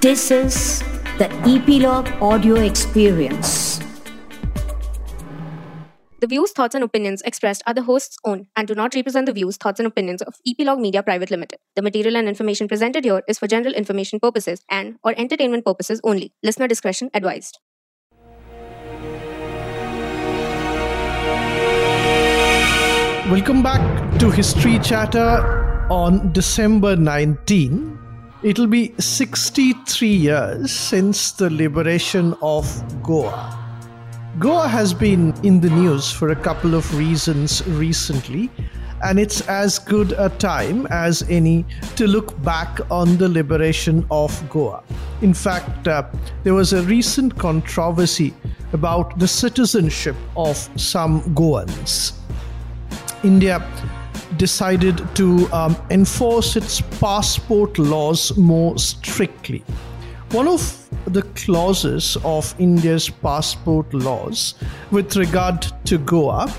This is the Epilogue Audio Experience. The views, thoughts, and opinions expressed are the host's own and do not represent the views, thoughts, and opinions of Epilogue Media Private Limited. The material and information presented here is for general information purposes and or entertainment purposes only. Listener discretion advised. Welcome back to History Chatter on December 19. It'll be 63 years since the liberation of Goa. Goa has been in the news for a couple of reasons recently, and it's as good a time as any to look back on the liberation of Goa. In fact, uh, there was a recent controversy about the citizenship of some Goans. India decided to um, enforce its passport laws more strictly. One of the clauses of India's passport laws with regard to Goa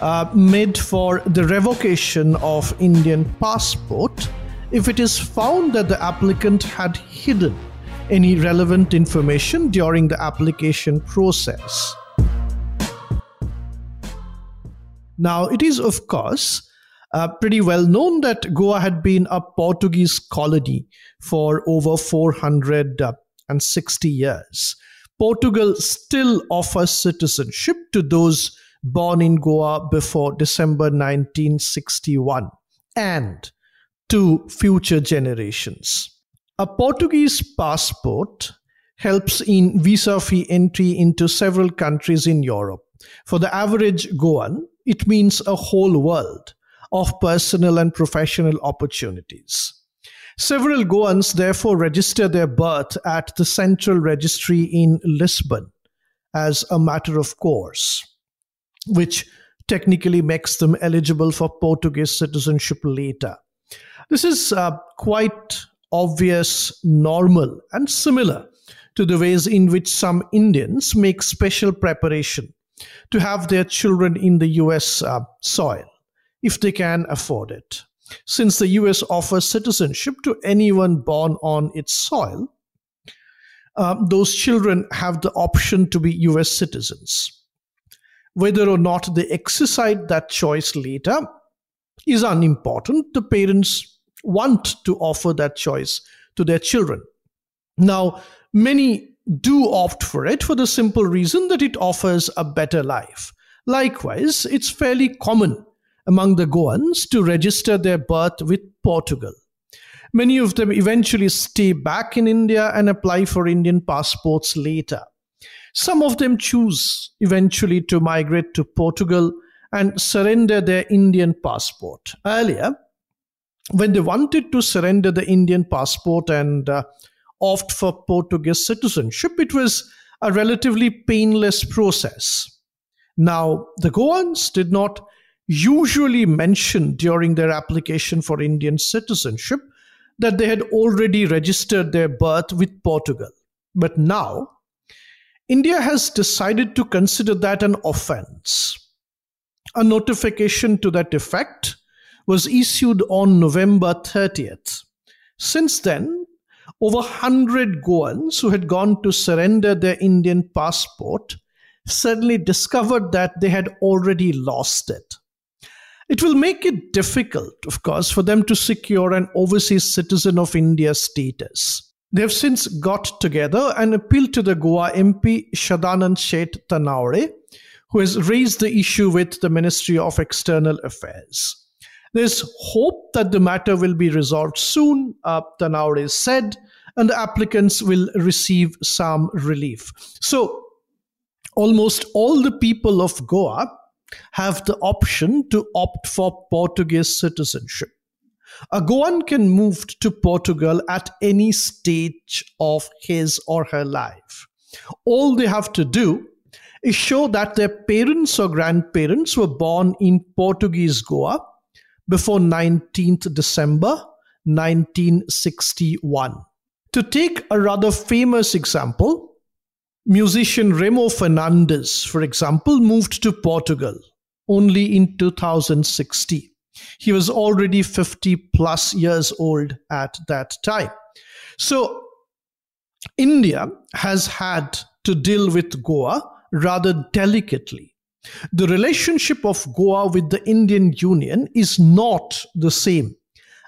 uh, made for the revocation of Indian passport if it is found that the applicant had hidden any relevant information during the application process. Now, it is, of course, uh, pretty well known that Goa had been a Portuguese colony for over 460 years. Portugal still offers citizenship to those born in Goa before December 1961 and to future generations. A Portuguese passport helps in visa free entry into several countries in Europe. For the average Goan, it means a whole world of personal and professional opportunities. Several Goans therefore register their birth at the Central Registry in Lisbon as a matter of course, which technically makes them eligible for Portuguese citizenship later. This is uh, quite obvious, normal, and similar to the ways in which some Indians make special preparation to have their children in the US uh, soil if they can afford it. Since the US offers citizenship to anyone born on its soil, uh, those children have the option to be US citizens. Whether or not they exercise that choice later is unimportant. The parents want to offer that choice to their children. Now, many do opt for it for the simple reason that it offers a better life. Likewise, it's fairly common among the Goans to register their birth with Portugal. Many of them eventually stay back in India and apply for Indian passports later. Some of them choose eventually to migrate to Portugal and surrender their Indian passport. Earlier, when they wanted to surrender the Indian passport and uh, opt for Portuguese citizenship, it was a relatively painless process. Now, the Goans did not usually mention during their application for Indian citizenship that they had already registered their birth with Portugal. But now, India has decided to consider that an offense. A notification to that effect was issued on November 30th. Since then, over 100 Goans who had gone to surrender their Indian passport suddenly discovered that they had already lost it. It will make it difficult, of course, for them to secure an overseas citizen of India status. They have since got together and appealed to the Goa MP Sadanand Shet Tanavade, who has raised the issue with the Ministry of External Affairs. There's hope that the matter will be resolved soon, uh, Tanavade said, and the applicants will receive some relief. So, almost all the people of Goa have the option to opt for Portuguese citizenship. A Goan can move to Portugal at any stage of his or her life. All they have to do is show that their parents or grandparents were born in Portuguese Goa before 19th December 1961. To take a rather famous example, Musician Remo Fernandes, for example, moved to Portugal only in 2016. He was already 50 plus years old at that time. So India has had to deal with Goa rather delicately. The relationship of Goa with the Indian Union is not the same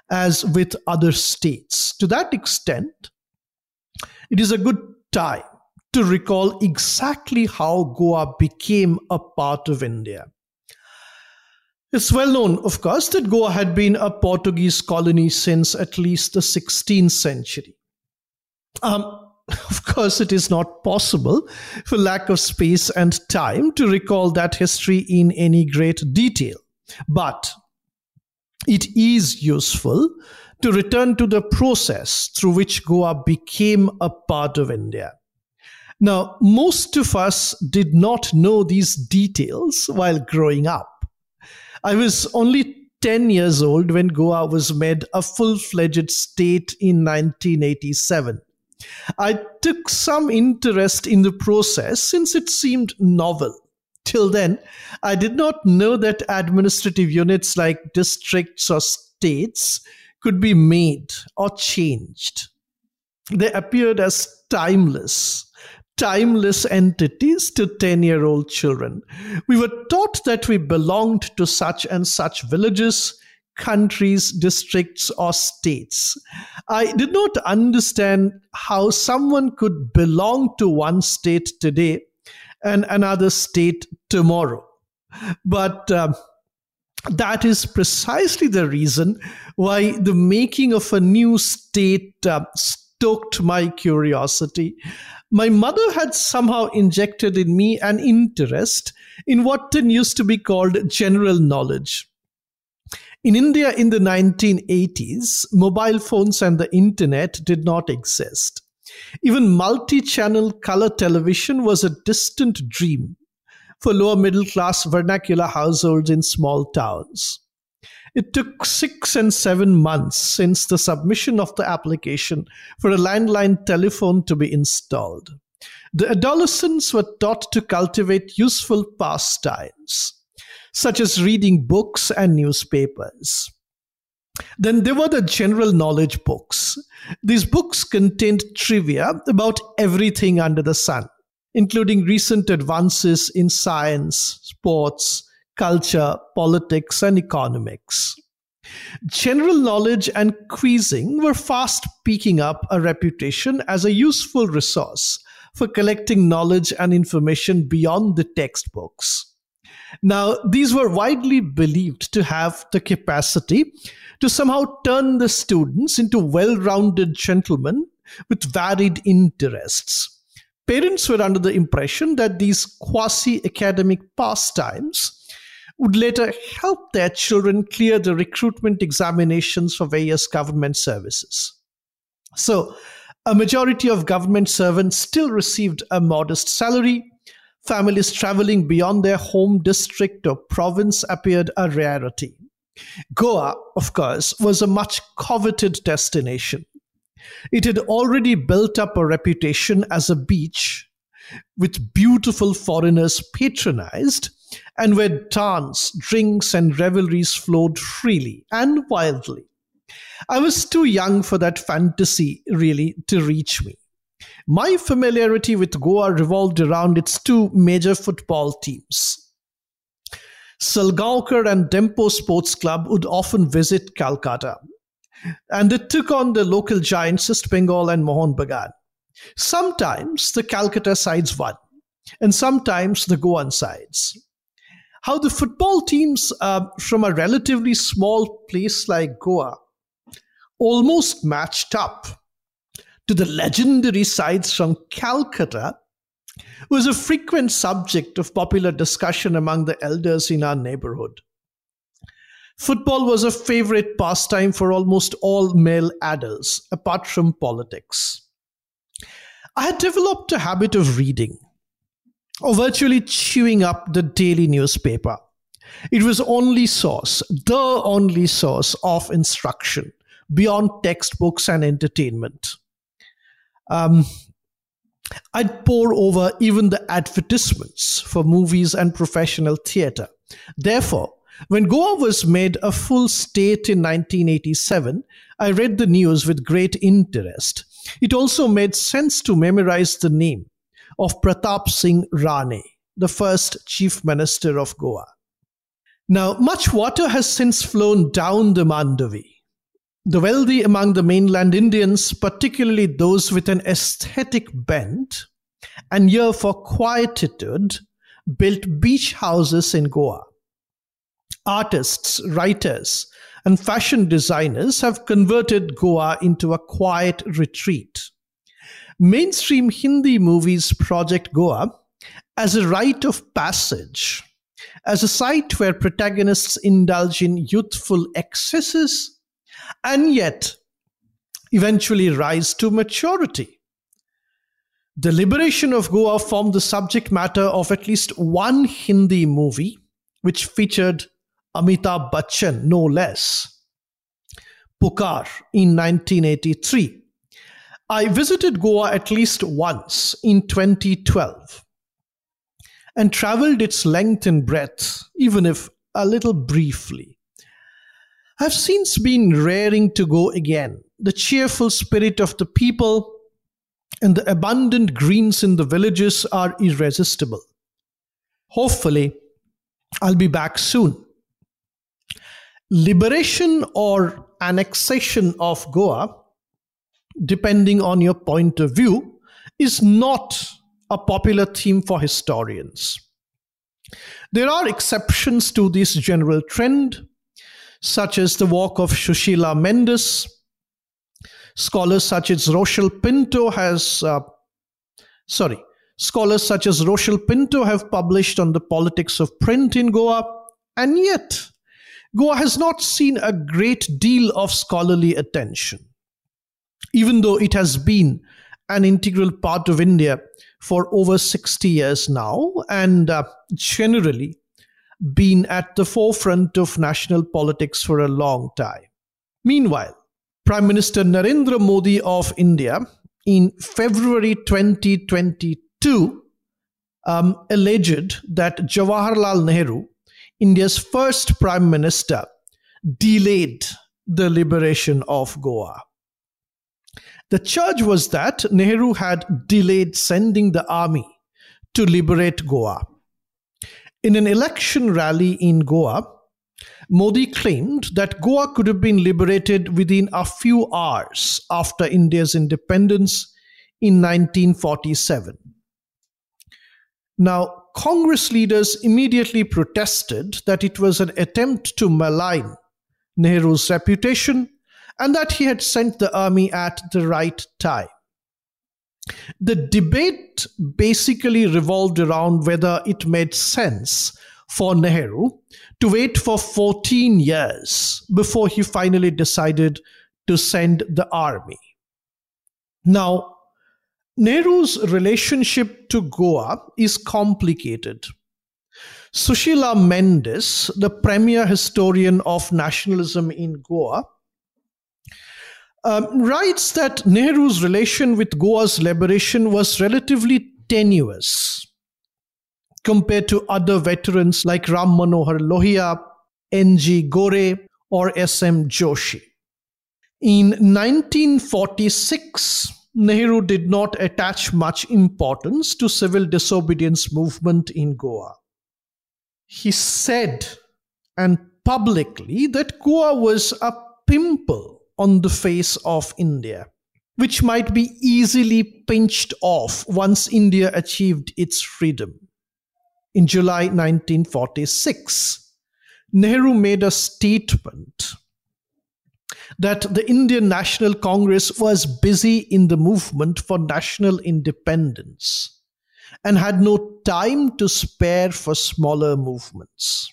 as with other states. To that extent, it is a good time to recall exactly how Goa became a part of India. It's well known, of course, that Goa had been a Portuguese colony since at least the 16th century. Um, of course, it is not possible for lack of space and time to recall that history in any great detail. But it is useful to return to the process through which Goa became a part of India. Now, most of us did not know these details while growing up. I was only 10 years old when Goa was made a full fledged state in 1987. I took some interest in the process since it seemed novel. Till then, I did not know that administrative units like districts or states could be made or changed. They appeared as timeless timeless entities to 10 year old children. We were taught that we belonged to such and such villages, countries, districts, or states. I did not understand how someone could belong to one state today and another state tomorrow. But uh, that is precisely the reason why the making of a new state uh, stoked my curiosity. My mother had somehow injected in me an interest in what then used to be called general knowledge. In India in the 1980s, mobile phones and the internet did not exist. Even multi channel color television was a distant dream for lower middle class vernacular households in small towns. It took six and seven months since the submission of the application for a landline telephone to be installed. The adolescents were taught to cultivate useful pastimes, such as reading books and newspapers. Then there were the general knowledge books. These books contained trivia about everything under the sun, including recent advances in science, sports, culture, politics, and economics. General knowledge and quizzing were fast picking up a reputation as a useful resource for collecting knowledge and information beyond the textbooks. Now, these were widely believed to have the capacity to somehow turn the students into well rounded gentlemen with varied interests. Parents were under the impression that these quasi academic pastimes would later help their children clear the recruitment examinations for various government services. So, a majority of government servants still received a modest salary. Families traveling beyond their home district or province appeared a rarity. Goa, of course, was a much coveted destination. It had already built up a reputation as a beach with beautiful foreigners patronized and where dance, drinks, and revelries flowed freely and wildly. I was too young for that fantasy, really, to reach me. My familiarity with Goa revolved around its two major football teams. Salgaonkar and Dempo Sports Club would often visit Calcutta, and they took on the local giants East Bengal and Mohun Bagan. Sometimes the Calcutta sides won, and sometimes the Goan sides how the football teams uh, from a relatively small place like Goa almost matched up to the legendary sides from Calcutta was a frequent subject of popular discussion among the elders in our neighborhood. Football was a favorite pastime for almost all male adults, apart from politics. I had developed a habit of reading or virtually chewing up the daily newspaper. It was only source, the only source of instruction beyond textbooks and entertainment. Um, I'd pore over even the advertisements for movies and professional theatre. Therefore, when Goa was made a full state in 1987, I read the news with great interest. It also made sense to memorize the name of Pratap Singh Rane, the first Chief Minister of Goa. Now, much water has since flown down the Mandavi. The wealthy among the mainland Indians, particularly those with an aesthetic bent and ear for quietude, built beach houses in Goa. Artists, writers, and fashion designers have converted Goa into a quiet retreat. Mainstream Hindi movies project Goa as a rite of passage, as a site where protagonists indulge in youthful excesses and yet eventually rise to maturity. The liberation of Goa formed the subject matter of at least one Hindi movie, which featured Amitabh Bachchan, no less. Pukar in 1983. I visited Goa at least once in 2012 and traveled its length and breadth, even if a little briefly. I've since been raring to go again. The cheerful spirit of the people and the abundant greens in the villages are irresistible. Hopefully, I'll be back soon. Liberation or annexation of Goa, depending on your point of view, is not a popular theme for historians. There are exceptions to this general trend, such as the work of Sushila Mendes. Scholars such as Rochelle Pinto has, uh, sorry, scholars such as Rochelle Pinto have published on the politics of print in Goa, and yet Goa has not seen a great deal of scholarly attention, even though it has been an integral part of India for over 60 years now and uh, generally been at the forefront of national politics for a long time. Meanwhile, Prime Minister Narendra Modi of India in February 2022 um, alleged that Jawaharlal Nehru India's first prime minister delayed the liberation of Goa. The charge was that Nehru had delayed sending the army to liberate Goa. In an election rally in Goa, Modi claimed that Goa could have been liberated within a few hours after India's independence in 1947. Now, Congress leaders immediately protested that it was an attempt to malign Nehru's reputation and that he had sent the army at the right time. The debate basically revolved around whether it made sense for Nehru to wait for 14 years before he finally decided to send the army. Now, Nehru's relationship to Goa is complicated. Sushila Mendes, the premier historian of nationalism in Goa, um, writes that Nehru's relation with Goa's liberation was relatively tenuous compared to other veterans like Ram Manohar Lohia, N.G. Gore, or S.M. Joshi. In 1946, Nehru did not attach much importance to civil disobedience movement in Goa. He said and publicly that Goa was a pimple on the face of India, which might be easily pinched off once India achieved its freedom. In July 1946, Nehru made a statement that the Indian National Congress was busy in the movement for national independence and had no time to spare for smaller movements.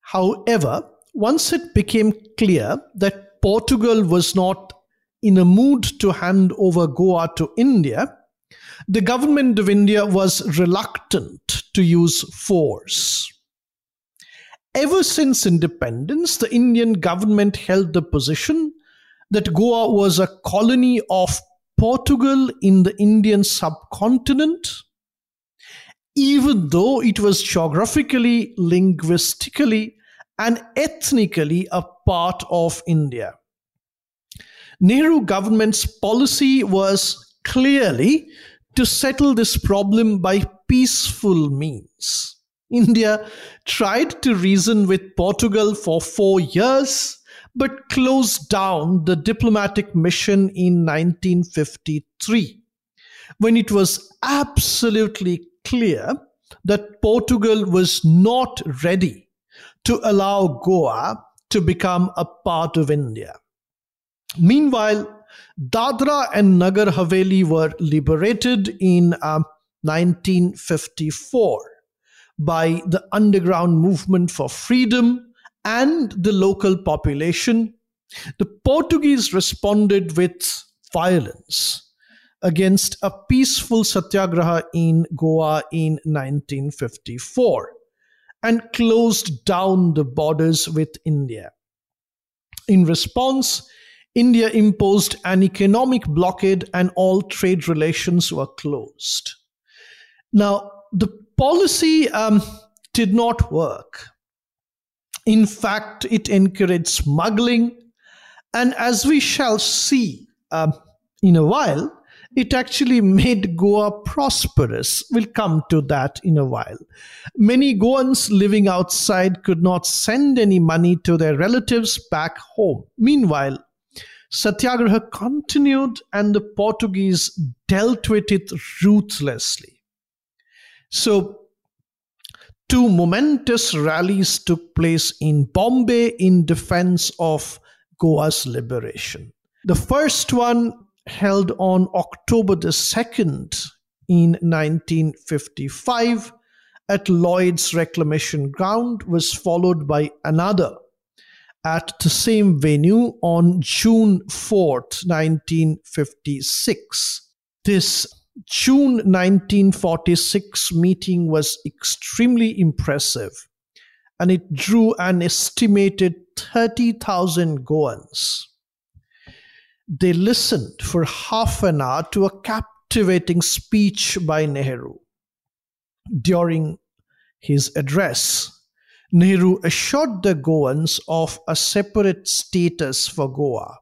However, once it became clear that Portugal was not in a mood to hand over Goa to India, the government of India was reluctant to use force. Ever since independence, the Indian government held the position that Goa was a colony of Portugal in the Indian subcontinent, even though it was geographically, linguistically, and ethnically a part of India. Nehru government's policy was clearly to settle this problem by peaceful means. India tried to reason with Portugal for four years, but closed down the diplomatic mission in 1953 when it was absolutely clear that Portugal was not ready to allow Goa to become a part of India. Meanwhile, Dadra and Nagar Haveli were liberated in uh, 1954 by the underground movement for freedom and the local population. The Portuguese responded with violence against a peaceful satyagraha in Goa in 1954 and closed down the borders with India. In response, India imposed an economic blockade and all trade relations were closed. Now, the policy um, did not work. In fact, it encouraged smuggling. And as we shall see um, in a while, it actually made Goa prosperous. We'll come to that in a while. Many Goans living outside could not send any money to their relatives back home. Meanwhile, Satyagraha continued and the Portuguese dealt with it ruthlessly. So, two momentous rallies took place in Bombay in defense of Goa's liberation. The first one held on October the 2nd in 1955 at Lloyd's Reclamation Ground was followed by another at the same venue on June 4th, 1956. This June 1946 meeting was extremely impressive and it drew an estimated 30,000 Goans they listened for half an hour to a captivating speech by Nehru. During his address, Nehru assured the Goans of a separate status for Goa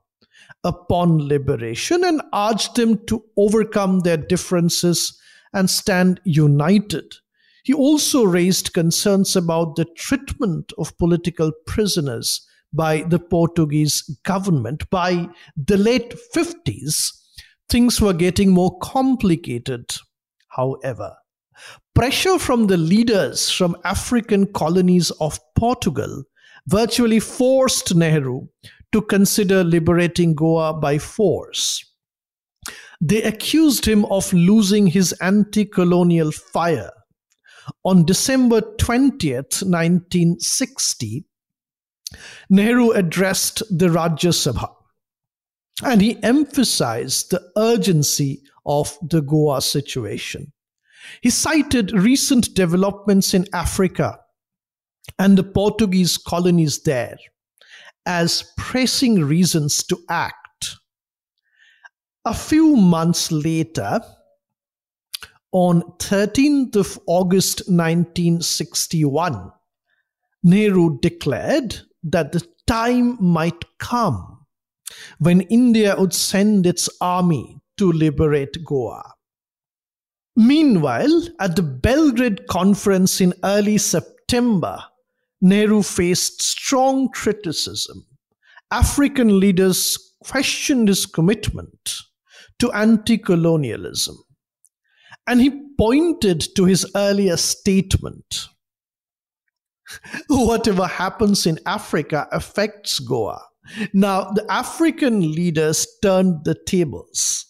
upon liberation and urged them to overcome their differences and stand united. He also raised concerns about the treatment of political prisoners by the Portuguese government. By the late 50s, things were getting more complicated, however. Pressure from the leaders from African colonies of Portugal virtually forced Nehru to consider liberating Goa by force. They accused him of losing his anti colonial fire. On December 20th, 1960, Nehru addressed the Rajya Sabha and he emphasized the urgency of the Goa situation. He cited recent developments in Africa and the Portuguese colonies there as pressing reasons to act. A few months later, on 13th of August 1961, Nehru declared that the time might come when India would send its army to liberate Goa. Meanwhile, at the Belgrade conference in early September, Nehru faced strong criticism. African leaders questioned his commitment to anti colonialism. And he pointed to his earlier statement whatever happens in Africa affects Goa. Now, the African leaders turned the tables.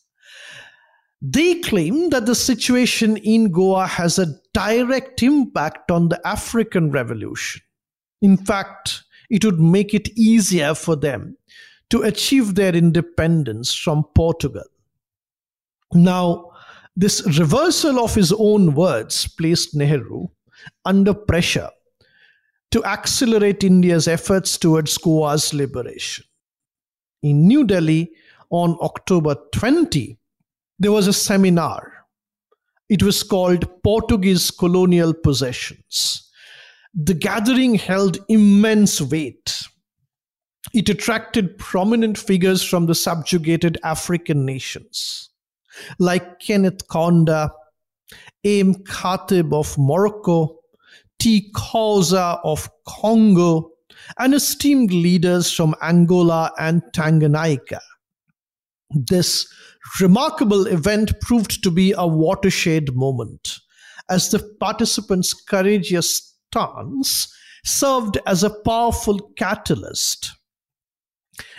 They claim that the situation in Goa has a direct impact on the African revolution. In fact, it would make it easier for them to achieve their independence from Portugal. Now, this reversal of his own words placed Nehru under pressure to accelerate India's efforts towards Goa's liberation. In New Delhi on October 20, there was a seminar. It was called Portuguese Colonial Possessions. The gathering held immense weight. It attracted prominent figures from the subjugated African nations, like Kenneth Kaunda, Aim Khatib of Morocco, Xhosa of Congo, and esteemed leaders from Angola and Tanganyika. This remarkable event proved to be a watershed moment, as the participants' courageous stance served as a powerful catalyst.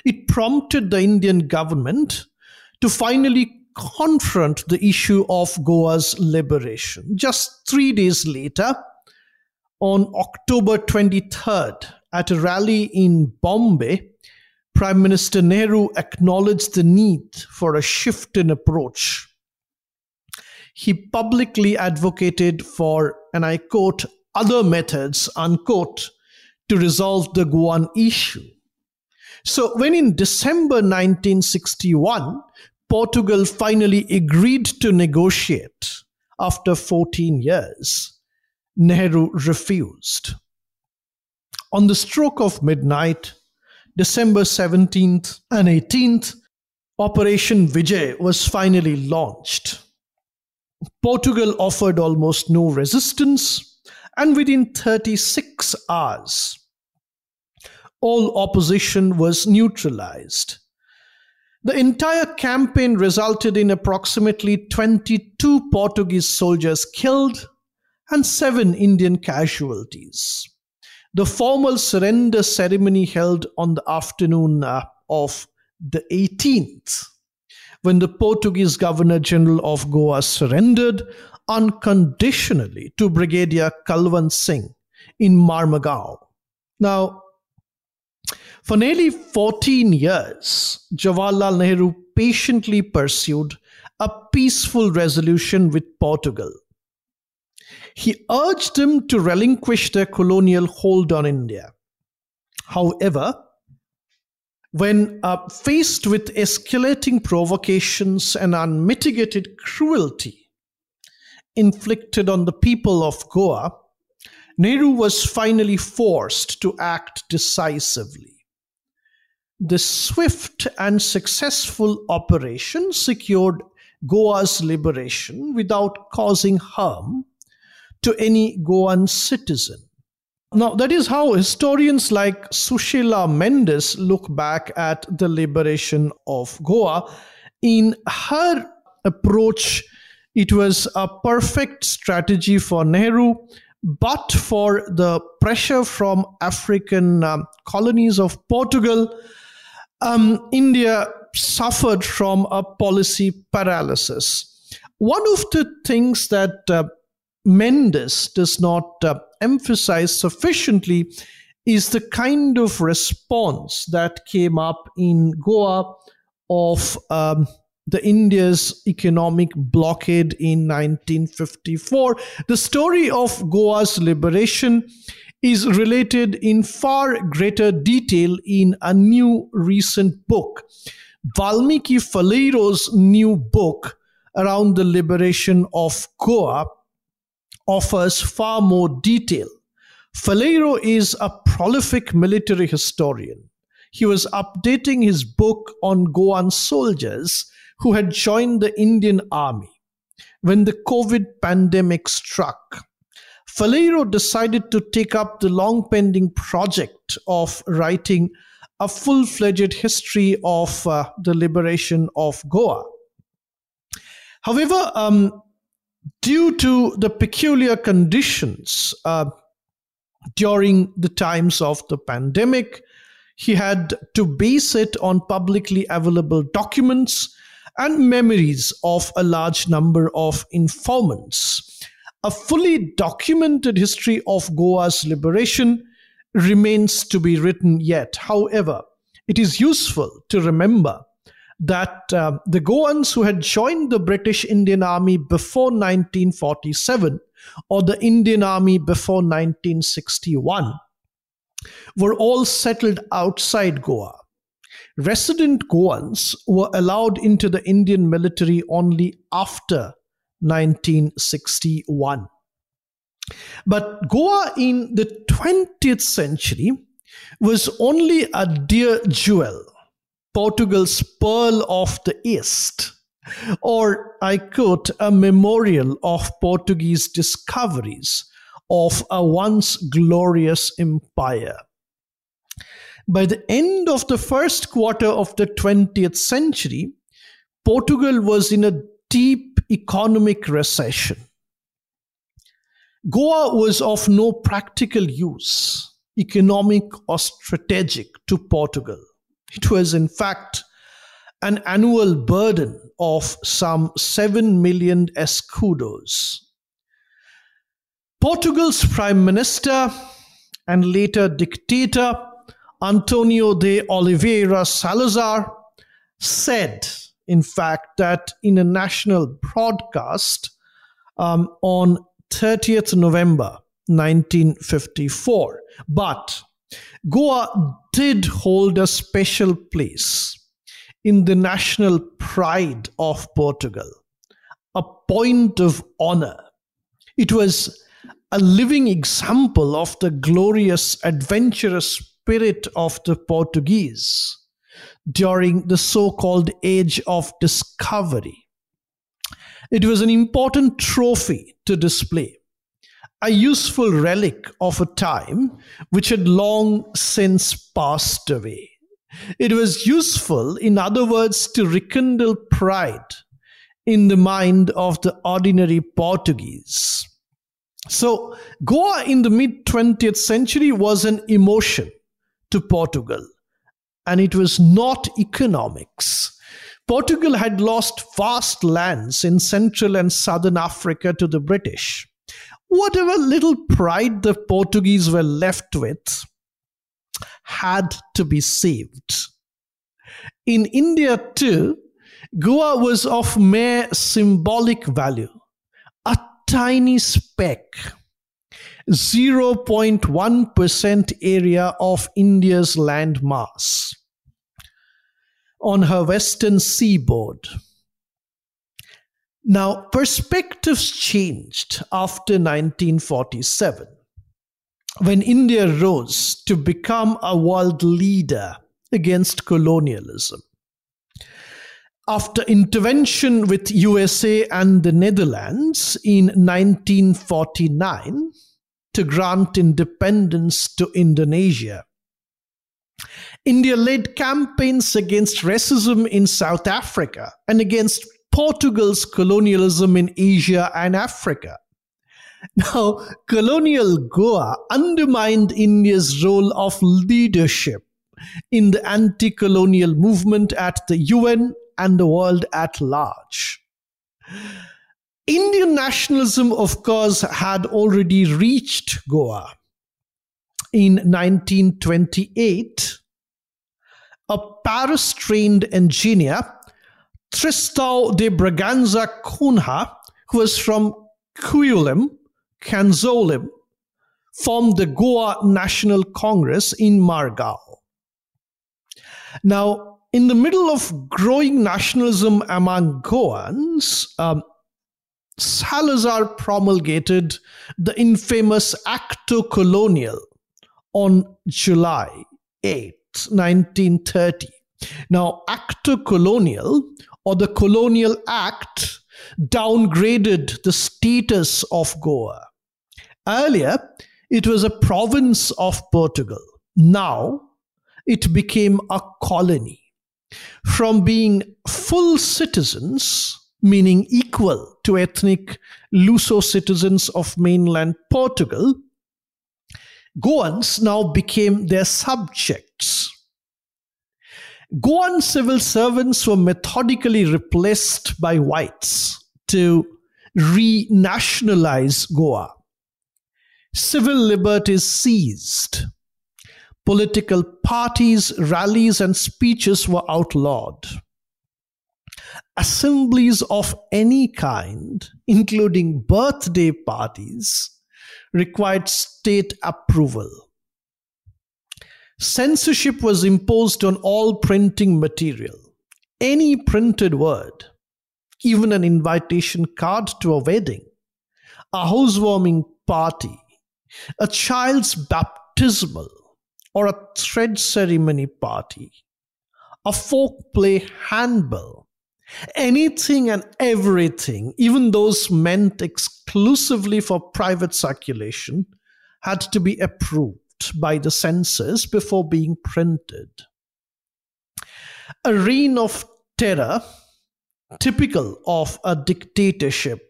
It prompted the Indian government to finally confront the issue of Goa's liberation. Just three days later, on October 23rd, at a rally in Bombay, Prime Minister Nehru acknowledged the need for a shift in approach. He publicly advocated for, and I quote, other methods, unquote, to resolve the Goan issue. So, when in December 1961, Portugal finally agreed to negotiate after 14 years, Nehru refused. On the stroke of midnight, December 17th and 18th, Operation Vijay was finally launched. Portugal offered almost no resistance, and within 36 hours, all opposition was neutralized. The entire campaign resulted in approximately 22 Portuguese soldiers killed and seven Indian casualties the formal surrender ceremony held on the afternoon uh, of the 18th, when the Portuguese Governor General of Goa surrendered unconditionally to Brigadier Kalwant Singh in Marmagao. Now, for nearly 14 years, Jawaharlal Nehru patiently pursued a peaceful resolution with Portugal he urged them to relinquish their colonial hold on India. However, when uh, faced with escalating provocations and unmitigated cruelty inflicted on the people of Goa, Nehru was finally forced to act decisively. The swift and successful operation secured Goa's liberation without causing harm to any Goan citizen. Now, that is how historians like Sushila Mendes look back at the liberation of Goa. In her approach, it was a perfect strategy for Nehru, but for the pressure from African um, colonies of Portugal, um, India suffered from a policy paralysis. One of the things that uh, Mendes does not uh, emphasize sufficiently is the kind of response that came up in Goa of um, the India's economic blockade in 1954. The story of Goa's liberation is related in far greater detail in a new recent book. Valmiki Faleiro's new book around the liberation of Goa offers far more detail. Faleiro is a prolific military historian. He was updating his book on Goan soldiers who had joined the Indian army when the COVID pandemic struck. Faleiro decided to take up the long pending project of writing a full fledged history of uh, the liberation of Goa. However, um, due to the peculiar conditions uh, during the times of the pandemic, he had to base it on publicly available documents and memories of a large number of informants. A fully documented history of Goa's liberation remains to be written yet. However, it is useful to remember that uh, the Goans who had joined the British Indian Army before 1947 or the Indian Army before 1961 were all settled outside Goa. Resident Goans were allowed into the Indian military only after 1961. But Goa in the 20th century was only a dear jewel, Portugal's pearl of the East, or I quote, a memorial of Portuguese discoveries of a once glorious empire. By the end of the first quarter of the 20th century, Portugal was in a deep economic recession. Goa was of no practical use, economic or strategic, to Portugal. It was, in fact, an annual burden of some 7 million escudos. Portugal's Prime Minister and later dictator Antonio de Oliveira Salazar said, in fact, that in a national broadcast um, on 30th November 1954. But Goa did hold a special place in the national pride of Portugal, a point of honor. It was a living example of the glorious, adventurous spirit of the Portuguese during the so called Age of Discovery. It was an important trophy to display, a useful relic of a time which had long since passed away. It was useful, in other words, to rekindle pride in the mind of the ordinary Portuguese. So, Goa in the mid 20th century was an emotion to Portugal, and it was not economics. Portugal had lost vast lands in Central and Southern Africa to the British. Whatever little pride the Portuguese were left with had to be saved. In India, too, Goa was of mere symbolic value, a tiny speck 0.1% area of India's land mass on her western seaboard. Now, perspectives changed after 1947 when India rose to become a world leader against colonialism. After intervention with USA and the Netherlands in 1949, to grant independence to Indonesia. India led campaigns against racism in South Africa and against Portugal's colonialism in Asia and Africa. Now, colonial Goa undermined India's role of leadership in the anti colonial movement at the UN and the world at large. Indian nationalism, of course, had already reached Goa. In 1928, a Paris trained engineer, Tristão de Braganza Cunha, who was from Cuilem, Canzolim, formed the Goa National Congress in Margao. Now, in the middle of growing nationalism among Goans, um, Salazar promulgated the infamous Acto Colonial on July 8, 1930. Now, Acto Colonial or the Colonial Act downgraded the status of Goa. Earlier, it was a province of Portugal. Now, it became a colony. From being full citizens, meaning equal to ethnic Luso citizens of mainland Portugal, Goans now became their subjects. Goan civil servants were methodically replaced by whites to renationalize Goa. Civil liberties seized. Political parties, rallies, and speeches were outlawed assemblies of any kind, including birthday parties, required state approval. Censorship was imposed on all printing material. Any printed word, even an invitation card to a wedding, a housewarming party, a child's baptismal, or a thread ceremony party, a folk play handbill, anything and everything, even those meant exclusively for private circulation, had to be approved by the censors before being printed. A reign of terror, typical of a dictatorship,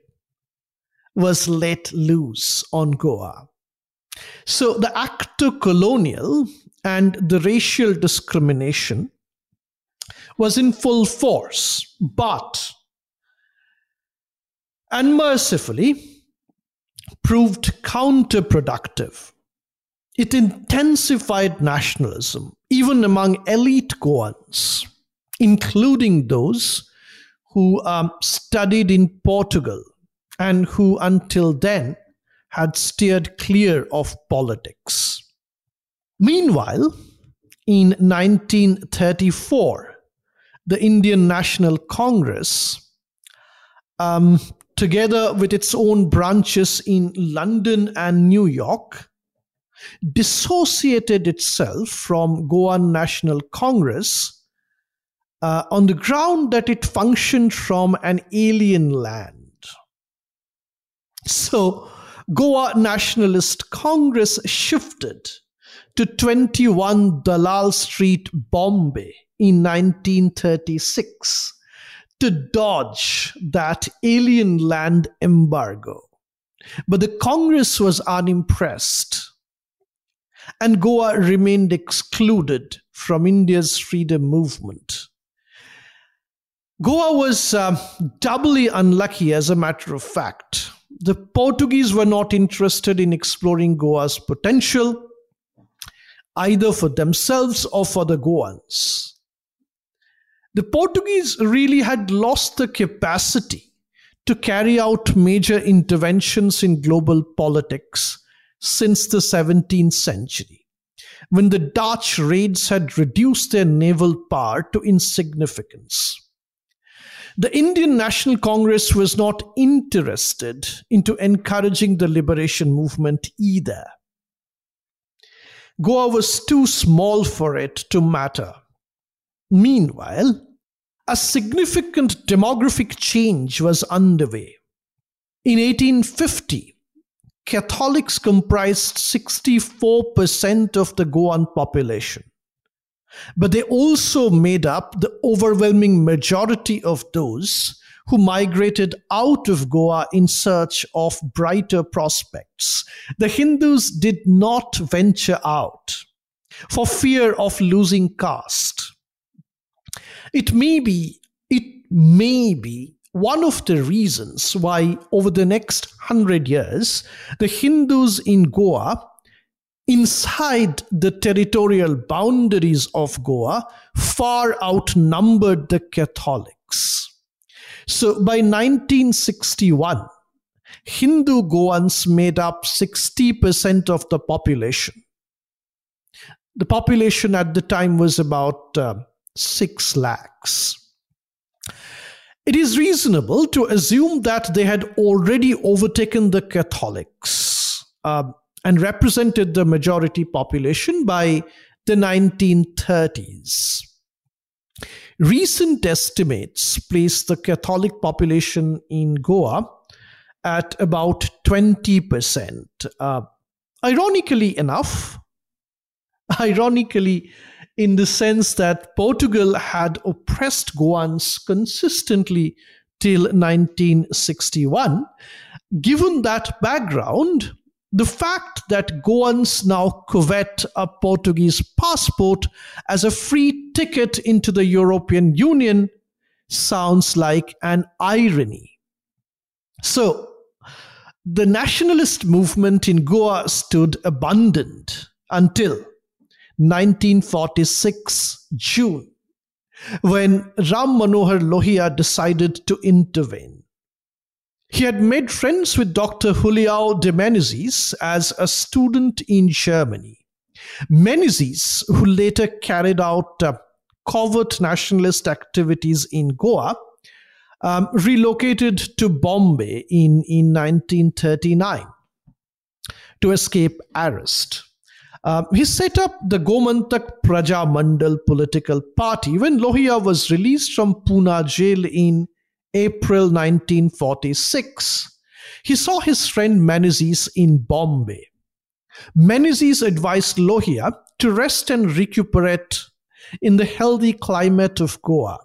was let loose on Goa. So the Acto Colonial and the racial discrimination was in full force, but unmercifully proved counterproductive. It intensified nationalism, even among elite Goans, including those who um, studied in Portugal and who until then had steered clear of politics. Meanwhile, in 1934, the Indian National Congress, um, together with its own branches in London and New York, dissociated itself from Goan National Congress uh, on the ground that it functioned from an alien land. So, Goa Nationalist Congress shifted to 21 Dalal Street, Bombay in 1936 to dodge that alien land embargo. But the Congress was unimpressed, and Goa remained excluded from India's freedom movement. Goa was uh, doubly unlucky, as a matter of fact. The Portuguese were not interested in exploring Goa's potential, either for themselves or for the Goans the Portuguese really had lost the capacity to carry out major interventions in global politics since the 17th century, when the Dutch raids had reduced their naval power to insignificance. The Indian National Congress was not interested into encouraging the liberation movement either. Goa was too small for it to matter. Meanwhile, a significant demographic change was underway. In 1850, Catholics comprised 64% of the Goan population. But they also made up the overwhelming majority of those who migrated out of Goa in search of brighter prospects. The Hindus did not venture out for fear of losing caste. It may be, it may be one of the reasons why over the next hundred years, the Hindus in Goa, inside the territorial boundaries of Goa, far outnumbered the Catholics. So by 1961, Hindu Goans made up 60% of the population. The population at the time was about uh, 6 lakhs. It is reasonable to assume that they had already overtaken the Catholics uh, and represented the majority population by the 1930s. Recent estimates place the Catholic population in Goa at about 20%. Uh, ironically enough, ironically in the sense that Portugal had oppressed Goans consistently till 1961. Given that background, the fact that Goans now covet a Portuguese passport as a free ticket into the European Union sounds like an irony. So, the nationalist movement in Goa stood abandoned until 1946 June, when Ram Manohar Lohia decided to intervene. He had made friends with Dr. Julio de Menezes as a student in Germany. Menezes, who later carried out uh, covert nationalist activities in Goa, um, relocated to Bombay in, in 1939 to escape arrest. Um, he set up the Gomantak Praja Mandal political party when Lohia was released from Pune jail in April 1946. He saw his friend Menezes in Bombay. Menezes advised Lohia to rest and recuperate in the healthy climate of Goa.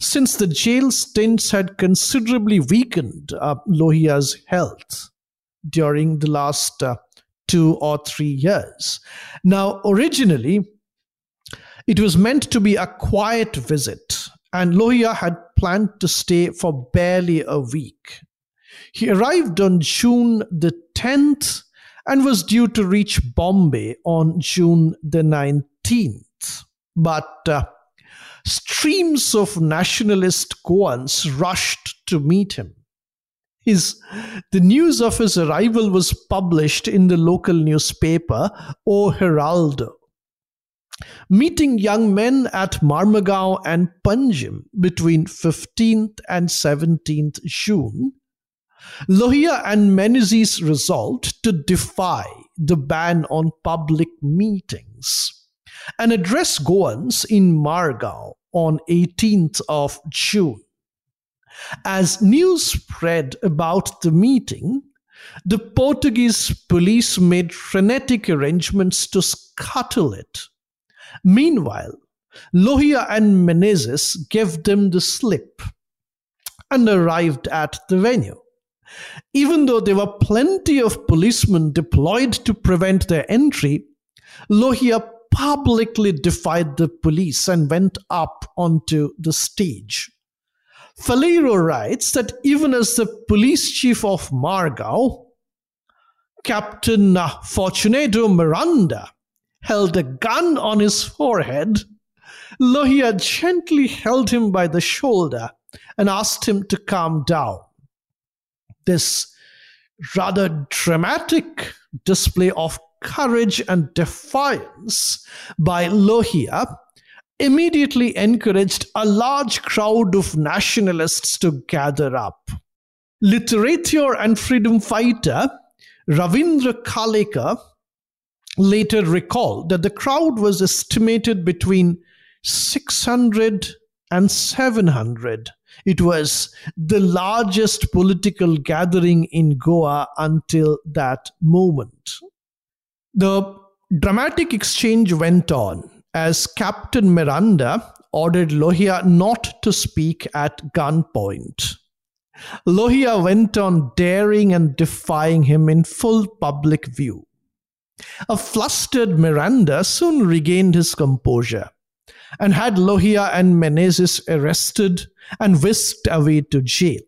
Since the jail stints had considerably weakened uh, Lohia's health during the last uh, two or three years. Now, originally, it was meant to be a quiet visit, and Lohia had planned to stay for barely a week. He arrived on June the 10th and was due to reach Bombay on June the 19th. But uh, streams of nationalist Goans rushed to meet him. His, the news of his arrival was published in the local newspaper, O Heraldo. Meeting young men at Marmagao and Panjim between 15th and 17th June, Lohia and Menezes resolved to defy the ban on public meetings and address Goans in Margao on 18th of June. As news spread about the meeting, the Portuguese police made frenetic arrangements to scuttle it. Meanwhile, Lohia and Menezes gave them the slip and arrived at the venue. Even though there were plenty of policemen deployed to prevent their entry, Lohia publicly defied the police and went up onto the stage. Faleiro writes that even as the police chief of Margao, Captain Fortunato Miranda, held a gun on his forehead, Lohia gently held him by the shoulder and asked him to calm down. This rather dramatic display of courage and defiance by Lohia immediately encouraged a large crowd of nationalists to gather up. Literature and freedom fighter Ravindra Kelekar later recalled that the crowd was estimated between 600 and 700. It was the largest political gathering in Goa until that moment. The dramatic exchange went on as Captain Miranda ordered Lohia not to speak at gunpoint. Lohia went on daring and defying him in full public view. A flustered Miranda soon regained his composure and had Lohia and Menezes arrested and whisked away to jail.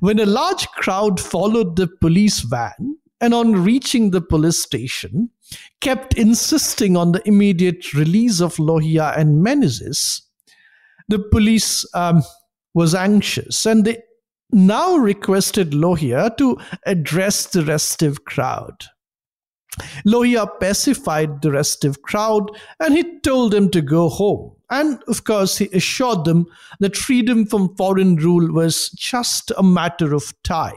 When a large crowd followed the police van, and on reaching the police station, kept insisting on the immediate release of Lohia and Menezes, the police um, was anxious and they now requested Lohia to address the restive crowd. Lohia pacified the restive crowd and he told them to go home. And of course, he assured them that freedom from foreign rule was just a matter of time.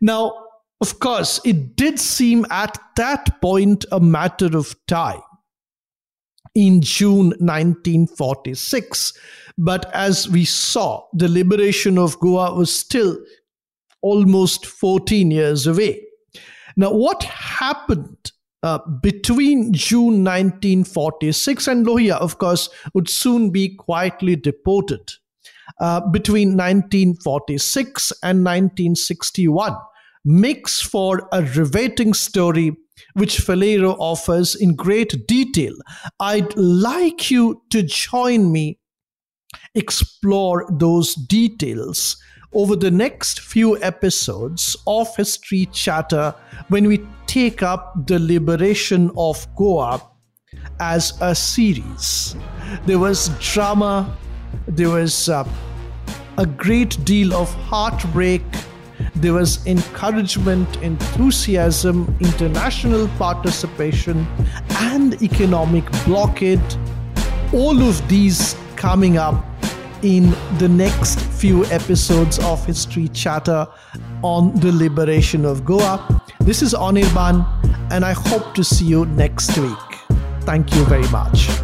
Now, of course, it did seem at that point a matter of time in June 1946. But as we saw, the liberation of Goa was still almost 14 years away. Now, what happened uh, between June 1946 and Lohia, of course, would soon be quietly deported. Uh, between 1946 and 1961, makes for a riveting story which Faleiro offers in great detail. I'd like you to join me explore those details over the next few episodes of History Chatter when we take up the liberation of Goa as a series. There was drama, there was uh, a great deal of heartbreak there was encouragement, enthusiasm, international participation, and economic blockade. All of these coming up in the next few episodes of History Chatter on the liberation of Goa. This is Anirban and I hope to see you next week. Thank you very much.